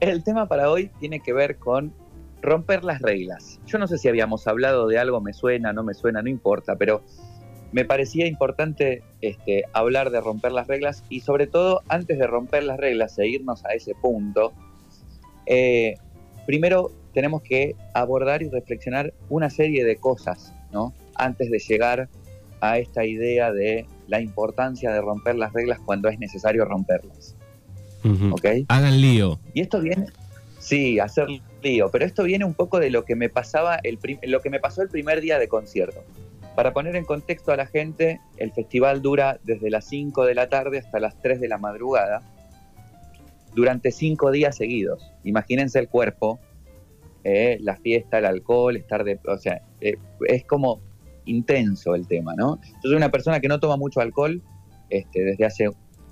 el tema para hoy tiene que ver con romper las reglas. Yo no sé si habíamos hablado de algo, me suena, no me suena, no importa, pero me parecía importante este, hablar de romper las reglas y sobre todo antes de romper las reglas e irnos a ese punto, eh, primero tenemos que abordar y reflexionar una serie de cosas, ¿no? Antes de llegar a esta idea de la importancia de romper las reglas cuando es necesario romperlas. Hagan lío. Y esto viene, sí, hacer lío, pero esto viene un poco de lo que me pasaba, el lo que me pasó el primer día de concierto. Para poner en contexto a la gente, el festival dura desde las 5 de la tarde hasta las 3 de la madrugada, durante 5 días seguidos. Imagínense el cuerpo, eh, la fiesta, el alcohol, estar de... O sea, eh, es como intenso el tema, ¿no? Yo soy una persona que no toma mucho alcohol, este, desde hace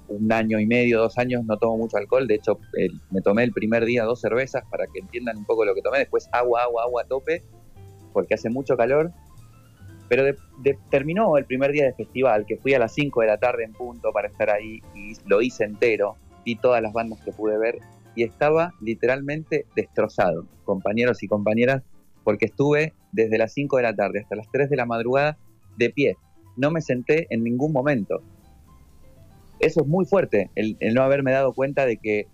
un año y medio, dos años no tomo mucho alcohol, de hecho me tomé el primer día dos cervezas para que entiendan un poco lo que tomé, después agua, agua, agua a tope, porque hace mucho calor pero terminó el primer día de festival, que fui a las 5 de la tarde en punto para estar ahí y lo hice entero, vi todas las bandas que pude ver y estaba literalmente destrozado, compañeros y compañeras, porque estuve desde las 5 de la tarde hasta las 3 de la madrugada de pie. No me senté en ningún momento. Eso es muy fuerte, el, el no haberme dado cuenta de que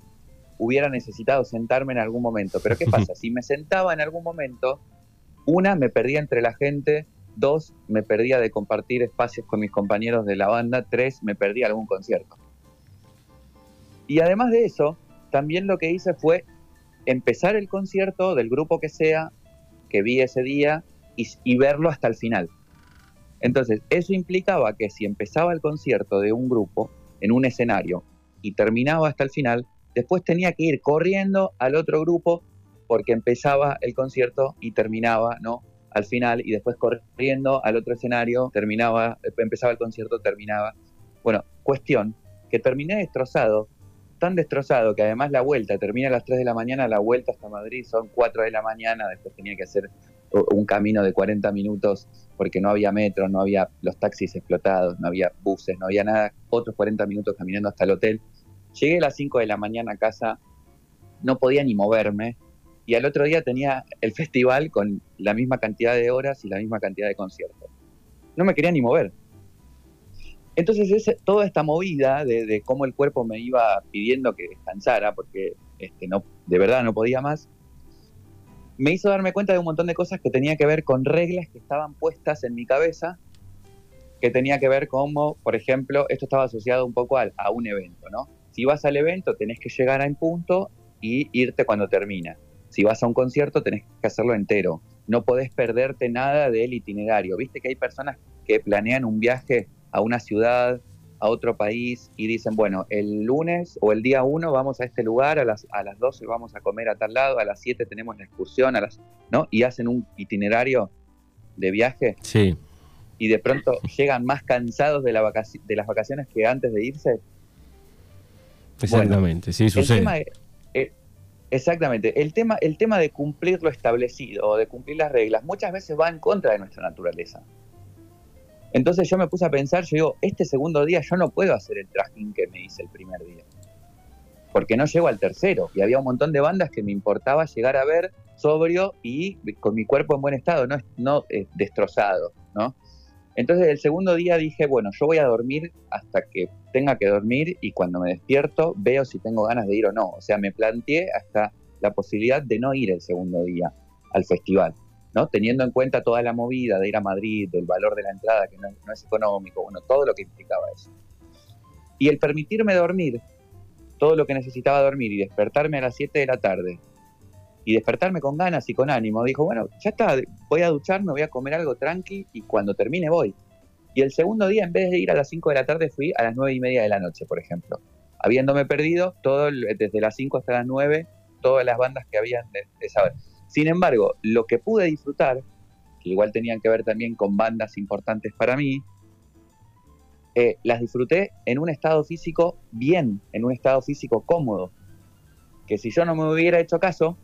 hubiera necesitado sentarme en algún momento. Pero ¿qué pasa? Si me sentaba en algún momento, una, me perdía entre la gente, Dos, me perdía de compartir espacios con mis compañeros de la banda. Tres, me perdí algún concierto. Y además de eso, también lo que hice fue empezar el concierto del grupo que sea, que vi ese día, y, verlo hasta el final. Entonces, eso implicaba que si empezaba el concierto de un grupo en un escenario y terminaba hasta el final, después tenía que ir corriendo al otro grupo porque empezaba el concierto y terminaba, ¿no? al final y después corriendo al otro escenario, terminaba, empezaba el concierto, terminaba. Bueno, cuestión, que terminé destrozado, tan destrozado que además la vuelta termina a las 3 de la mañana, la vuelta hasta Madrid son 4 de la mañana, después tenía que hacer un camino de 40 minutos porque no había metro, no había los taxis explotados, no había buses, no había nada, otros 40 minutos caminando hasta el hotel. Llegué a las 5 de la mañana a casa, no podía ni moverme, y al otro día tenía el festival con la misma cantidad de horas y la misma cantidad de conciertos. No me quería ni mover. Entonces toda esta movida de, cómo el cuerpo me iba pidiendo que descansara, porque este, de verdad no podía más, me hizo darme cuenta de un montón de cosas que tenía que ver con reglas que estaban puestas en mi cabeza, que tenía que ver como, por ejemplo, esto estaba asociado un poco a, un evento, ¿no? Si vas al evento tenés que llegar a un punto y irte cuando termina si vas a un concierto tenés que hacerlo entero. No podés perderte nada del itinerario. Viste que hay personas que planean un viaje a una ciudad, a otro país y dicen, bueno, el lunes o el día 1 vamos a este lugar, a las, a las 12 vamos a comer a tal lado, a las 7 tenemos la excursión, a las, ¿no? Y hacen un itinerario de viaje. Sí. Y de pronto llegan más cansados de, la de las vacaciones que antes de irse. Exactamente, sí, sucede. Exactamente. El tema, el tema de cumplir lo establecido o de cumplir las reglas muchas veces va en contra de nuestra naturaleza. Entonces yo me puse a pensar, yo digo, este segundo día yo no puedo hacer el trajín que me hice el primer día. Porque no llego al tercero. Y había un montón de bandas que me importaba llegar a ver sobrio y con mi cuerpo en buen estado, no, eh, destrozado, ¿no? Entonces el segundo día dije, bueno, yo voy a dormir hasta que tenga que dormir y cuando me despierto veo si tengo ganas de ir o no. O sea, me planteé hasta la posibilidad de no ir el segundo día al festival, ¿no? Teniendo en cuenta toda la movida de ir a Madrid, del valor de la entrada que no, es económico, bueno, todo lo que implicaba eso. Y el permitirme dormir, todo lo que necesitaba dormir y despertarme a las 7 de la tarde y despertarme con ganas y con ánimo. Dijo, bueno, ya está, voy a ducharme, voy a comer algo tranqui y cuando termine voy. Y el segundo día, en vez de ir a las 5 de la tarde, fui a las 9 y media de la noche, por ejemplo. Habiéndome perdido todo desde las 5 hasta las 9, todas las bandas que habían de, saber. Sin embargo, lo que pude disfrutar, que igual tenían que ver también con bandas importantes para mí, eh, las disfruté en un estado físico bien, en un estado físico cómodo. Que si yo no me hubiera hecho caso,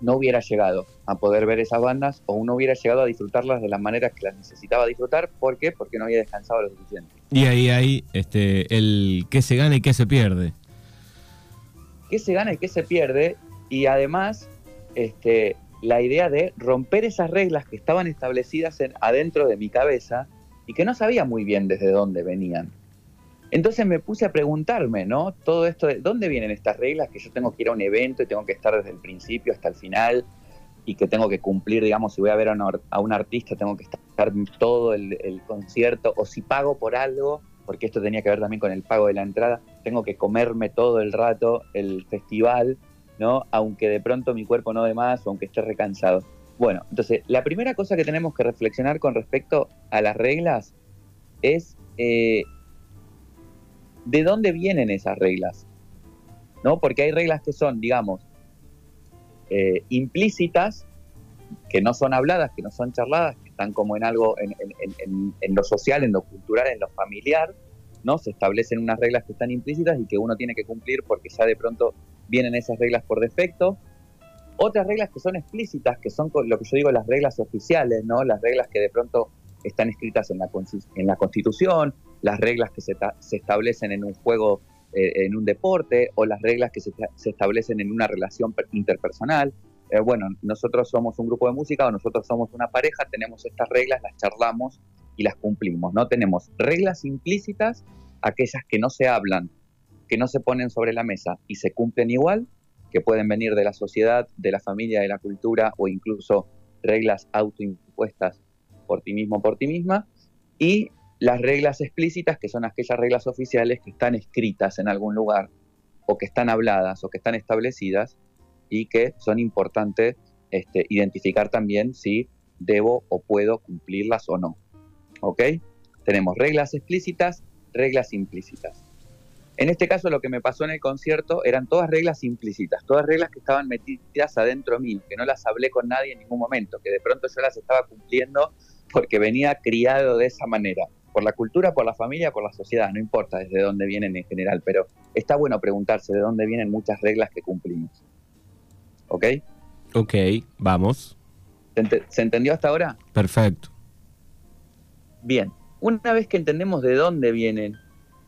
no hubiera llegado a poder ver esas bandas o no hubiera llegado a disfrutarlas de las maneras que las necesitaba disfrutar. ¿Por qué? Porque no había descansado lo suficiente. Y ahí hay este, el qué se gana y qué se pierde. ¿Qué se gana y qué se pierde? y además este, la idea de romper esas reglas que estaban establecidas adentro de mi cabeza y que no sabía muy bien desde dónde venían. Entonces me puse a preguntarme, ¿no? Todo esto de dónde vienen estas reglas que yo tengo que ir a un evento y tengo que estar desde el principio hasta el final y que tengo que cumplir, digamos, si voy a ver a, un artista, tengo que estar todo el, concierto, o si pago por algo, porque esto tenía que ver también con el pago de la entrada, tengo que comerme todo el rato el festival, ¿no? Aunque de pronto mi cuerpo no dé más o aunque esté recansado. Bueno, entonces, la primera cosa que tenemos que reflexionar con respecto a las reglas es eh, de dónde vienen esas reglas, ¿no? Porque hay reglas que son, digamos, eh, implícitas, que no son habladas, que no son charladas, que están como en algo, en, lo social, en lo cultural, en lo familiar, ¿no? Se establecen unas reglas que están implícitas y que uno tiene que cumplir porque ya de pronto vienen esas reglas por defecto. Otras reglas que son explícitas, que son lo que yo digo las reglas oficiales, ¿no? Las reglas que de pronto están escritas en la, en la Constitución, las reglas que se, se establecen en un juego eh, en un deporte o las reglas que se, establecen en una relación interpersonal. Eh, bueno, nosotros somos un grupo de música o nosotros somos una pareja, tenemos estas reglas, las charlamos y las cumplimos. No tenemos reglas implícitas, aquellas que no se hablan, que no se ponen sobre la mesa y se cumplen igual, que pueden venir de la sociedad, de la familia, de la cultura o incluso reglas autoimpuestas por ti mismo, por ti misma, y las reglas explícitas, que son aquellas reglas oficiales que están escritas en algún lugar, o que están habladas, o que están establecidas, y que son importantes este, identificar también si debo o puedo cumplirlas o no. ¿Ok? Tenemos reglas explícitas, reglas implícitas. En este caso lo que me pasó en el concierto eran todas reglas implícitas, todas reglas que estaban metidas adentro mío, que no las hablé con nadie en ningún momento, que de pronto yo las estaba cumpliendo porque venía criado de esa manera por la cultura, por la familia, por la sociedad, no importa desde dónde vienen en general, pero está bueno preguntarse de dónde vienen muchas reglas que cumplimos. ¿Ok? Ok, vamos. ¿Se, entendió hasta ahora? Perfecto. Bien, una vez que entendemos de dónde vienen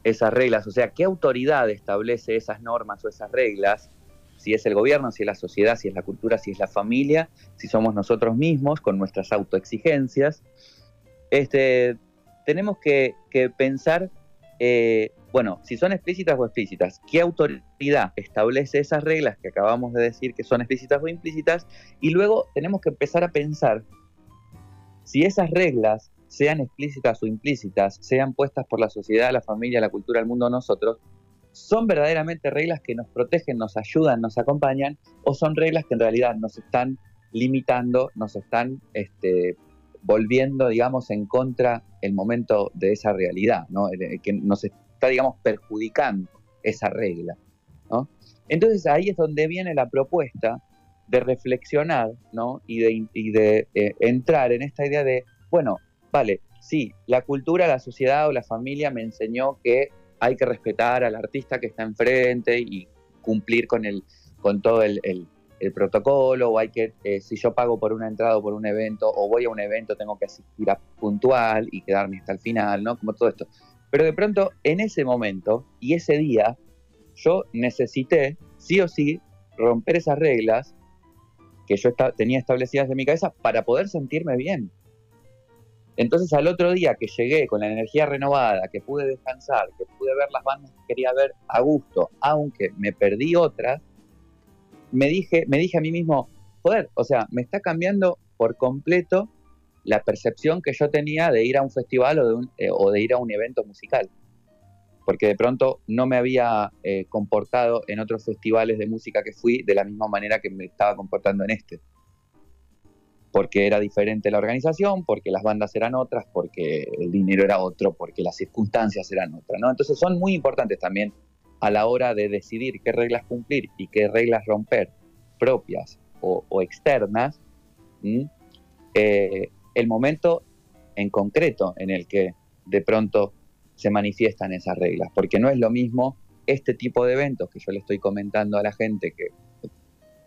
esas reglas, o sea, qué autoridad establece esas normas o esas reglas, si es el gobierno, si es la sociedad, si es la cultura, si es la familia, si somos nosotros mismos con nuestras autoexigencias, este, tenemos que, pensar, eh, bueno, si son explícitas o explícitas, ¿qué autoridad establece esas reglas que acabamos de decir que son explícitas o implícitas? Y luego tenemos que empezar a pensar si esas reglas, sean explícitas o implícitas, sean puestas por la sociedad, la familia, la cultura, el mundo, nosotros, son verdaderamente reglas que nos protegen, nos ayudan, nos acompañan, o son reglas que en realidad nos están limitando, nos están este, volviendo, digamos, en contra el momento de esa realidad, ¿no? que nos está, digamos, perjudicando esa regla. Entonces ahí es donde viene la propuesta de reflexionar ¿no? y de, de eh, entrar en esta idea de, bueno, vale, sí, la cultura, la sociedad o la familia me enseñó que hay que respetar al artista que está enfrente y cumplir con, el, con todo el protocolo, o hay que, eh, si yo pago por una entrada o por un evento, o voy a un evento, tengo que asistir a puntual y quedarme hasta el final, ¿no? Como todo esto. Pero de pronto, en ese momento y ese día, yo necesité, sí o sí, romper esas reglas que yo tenía establecidas en mi cabeza para poder sentirme bien. Entonces al otro día que llegué con la energía renovada, que pude descansar, que pude ver las bandas que quería ver a gusto, aunque me perdí otras, me dije, me dije a mí mismo, joder, o sea, me está cambiando por completo la percepción que yo tenía de ir a un festival o de, un, eh, ir a un evento musical. Porque de pronto no me había eh, comportado en otros festivales de música que fui de la misma manera que me estaba comportando en este. Porque era diferente la organización, porque las bandas eran otras, porque el dinero era otro, porque las circunstancias eran otras. Entonces son muy importantes también a la hora de decidir qué reglas cumplir y qué reglas romper, propias o, externas, eh, el momento en concreto en el que de pronto se manifiestan esas reglas, porque no es lo mismo este tipo de eventos que yo le estoy comentando a la gente que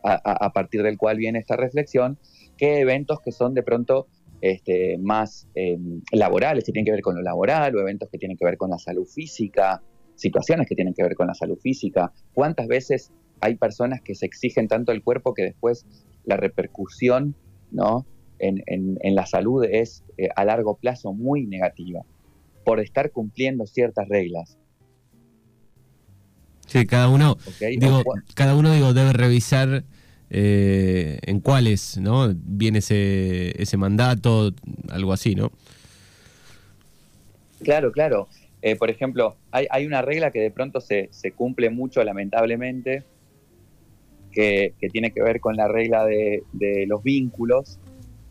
a, partir del cual viene esta reflexión, que eventos que son de pronto este, más em, laborales, que tienen que ver con lo laboral, o eventos que tienen que ver con la salud física, situaciones que tienen que ver con la salud física, cuántas veces hay personas que se exigen tanto el cuerpo que después la repercusión ¿no? en, la salud es eh, a largo plazo muy negativa por estar cumpliendo ciertas reglas. Sí, cada uno, digo, cada uno digo, debe revisar eh, en cuáles ¿no? viene ese, mandato, algo así, ¿no? Claro, claro. Eh, por ejemplo, hay, una regla que de pronto se, cumple mucho, lamentablemente, que, tiene que ver con la regla de, los vínculos,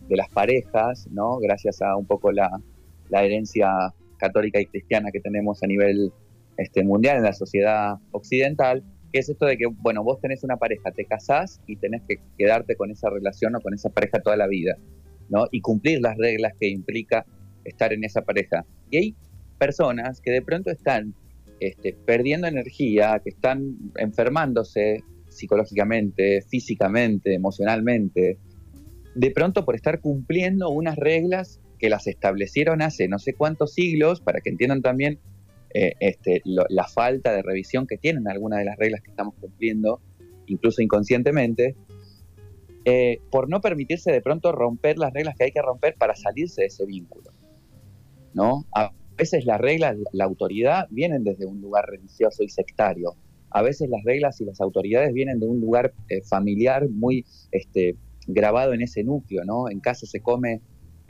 de las parejas, ¿no? Gracias a un poco la, la herencia católica y cristiana que tenemos a nivel este, mundial en la sociedad occidental, es esto de que, bueno, vos tenés una pareja, te casás y tenés que quedarte con esa relación o con esa pareja toda la vida, ¿no? Y cumplir las reglas que implica estar en esa pareja. Y hay personas que de pronto están este, perdiendo energía, que están enfermándose psicológicamente, físicamente, emocionalmente, de pronto por estar cumpliendo unas reglas que las establecieron hace no sé cuántos siglos, para que entiendan también eh, este, la falta de revisión que tienen algunas de las reglas que estamos cumpliendo, incluso inconscientemente, eh, por no permitirse de pronto romper las reglas que hay que romper para salirse de ese vínculo. ¿no? A veces las reglas, la autoridad vienen desde un lugar religioso y sectario. A veces las reglas y las autoridades vienen de un lugar eh, familiar muy este, grabado en ese núcleo, ¿no? En casa se come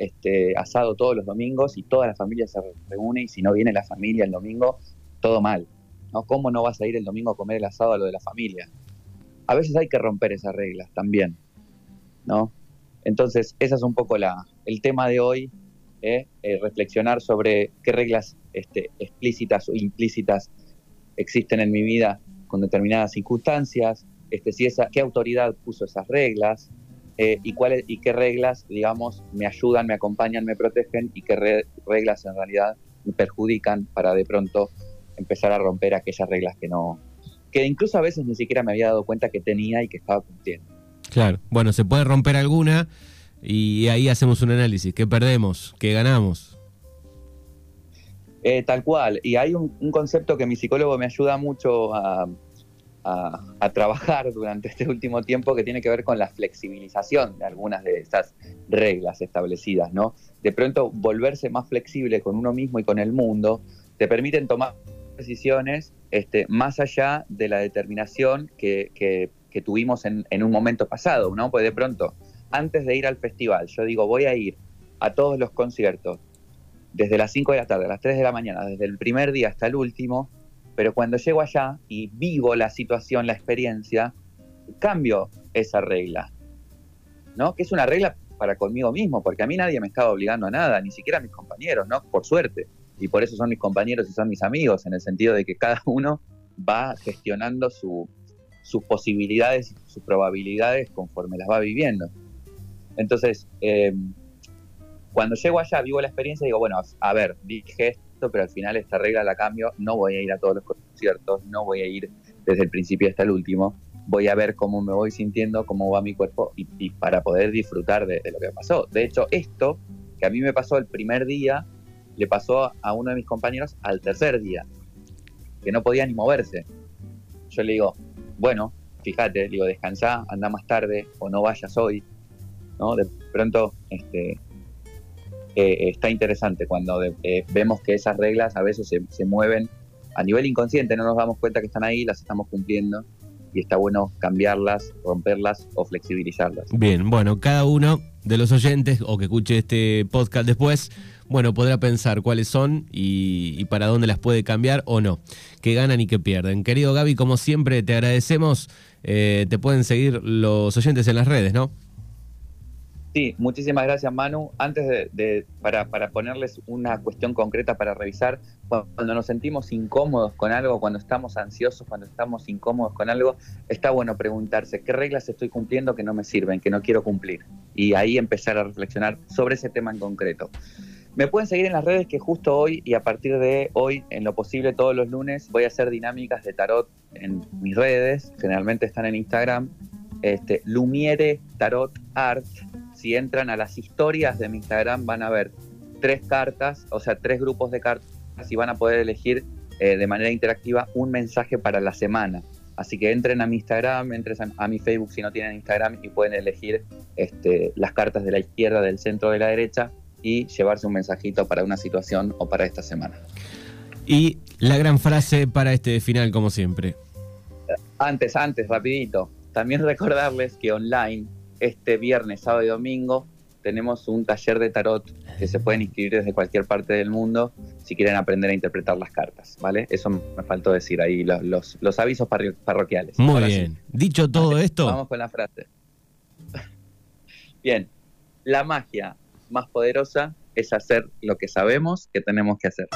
este, asado todos los domingos y toda la familia se reúne y si no viene la familia el domingo, todo mal. ¿no? ¿Cómo no vas a ir el domingo a comer el asado a lo de la familia? A veces hay que romper esas reglas también, ¿no? Entonces, ese es un poco la, el tema de hoy, ¿eh? Eh, reflexionar sobre qué reglas este, explícitas o implícitas existen en mi vida con determinadas circunstancias, este, qué autoridad puso esas reglas, eh, y, cuáles, y qué reglas, digamos, me ayudan, me acompañan, me protegen y qué reglas en realidad me perjudican para de pronto empezar a romper aquellas reglas que no, que incluso a veces ni siquiera me había dado cuenta que tenía y que estaba cumpliendo. Claro, bueno, se puede romper alguna y ahí hacemos un análisis. ¿Qué perdemos? ¿Qué ganamos? Eh, tal cual. Y hay un, concepto que mi psicólogo me ayuda mucho a, a, trabajar durante este último tiempo que tiene que ver con la flexibilización de algunas de esas reglas establecidas, ¿no? De pronto volverse más flexible con uno mismo y con el mundo te permiten tomar decisiones este, más allá de la determinación que, que, tuvimos en, en, un momento pasado, ¿no? Pues de pronto, antes de ir al festival, yo digo, voy a ir a todos los conciertos, desde las 5 de la tarde a las 3 de la mañana, desde el primer día hasta el último, pero cuando llego allá y vivo la situación, la experiencia, cambio esa regla, ¿no? Que es una regla para conmigo mismo, porque a mí nadie me estaba obligando a nada, ni siquiera mis compañeros, ¿no? Por suerte. Y por eso son mis compañeros y son mis amigos, en el sentido de que cada uno va gestionando sus posibilidades, sus probabilidades conforme las va viviendo. Entonces, eh, cuando llego allá, vivo la experiencia y digo, bueno, a ver, dije pero al final esta regla la cambio, no voy a ir a todos los conciertos, no voy a ir desde el principio hasta el último, voy a ver cómo me voy sintiendo, cómo va mi cuerpo y, para poder disfrutar de, lo que pasó. De hecho, esto que a mí me pasó el primer día, le pasó a uno de mis compañeros al tercer día, que no podía ni moverse. Yo le digo, bueno, fíjate, digo, descansá, anda más tarde o no vayas hoy. ¿no? De pronto, este, eh, está interesante cuando eh, vemos que esas reglas a veces se, mueven a nivel inconsciente, no nos damos cuenta que están ahí, las estamos cumpliendo y está bueno cambiarlas, romperlas o flexibilizarlas. Bien, bueno, cada uno de los oyentes o que escuche este podcast después, bueno, podrá pensar cuáles son y, para dónde las puede cambiar o no, que ganan y que pierden. Querido Gaby, como siempre te agradecemos, eh, te pueden seguir los oyentes en las redes, ¿no? Sí, muchísimas gracias Manu. Antes de, para, ponerles una cuestión concreta para revisar, cuando nos sentimos incómodos con algo, cuando estamos ansiosos, cuando estamos incómodos con algo, está bueno preguntarse qué reglas estoy cumpliendo que no me sirven, que no quiero cumplir. Y ahí empezar a reflexionar sobre ese tema en concreto. Me pueden seguir en las redes que justo hoy y a partir de hoy, en lo posible todos los lunes, voy a hacer dinámicas de tarot en mis redes, generalmente están en Instagram, este, Lumiere Tarot Art si entran a las historias de mi Instagram van a ver tres cartas, o sea, tres grupos de cartas y van a poder elegir eh, de manera interactiva un mensaje para la semana. Así que entren a mi Instagram, entren a, mi Facebook si no tienen Instagram y pueden elegir este, las cartas de la izquierda, del centro, de la derecha y llevarse un mensajito para una situación o para esta semana. Y la gran frase para este final, como siempre. Antes, antes, rapidito. También recordarles que online, este viernes, sábado y domingo, tenemos un taller de tarot que se pueden inscribir desde cualquier parte del mundo si quieren aprender a interpretar las cartas, ¿vale? Eso me faltó decir ahí, los, los, avisos parroquiales. Muy bien. Dicho todo esto... Vamos con la frase. bien, la magia más poderosa es hacer lo que sabemos que tenemos que hacer.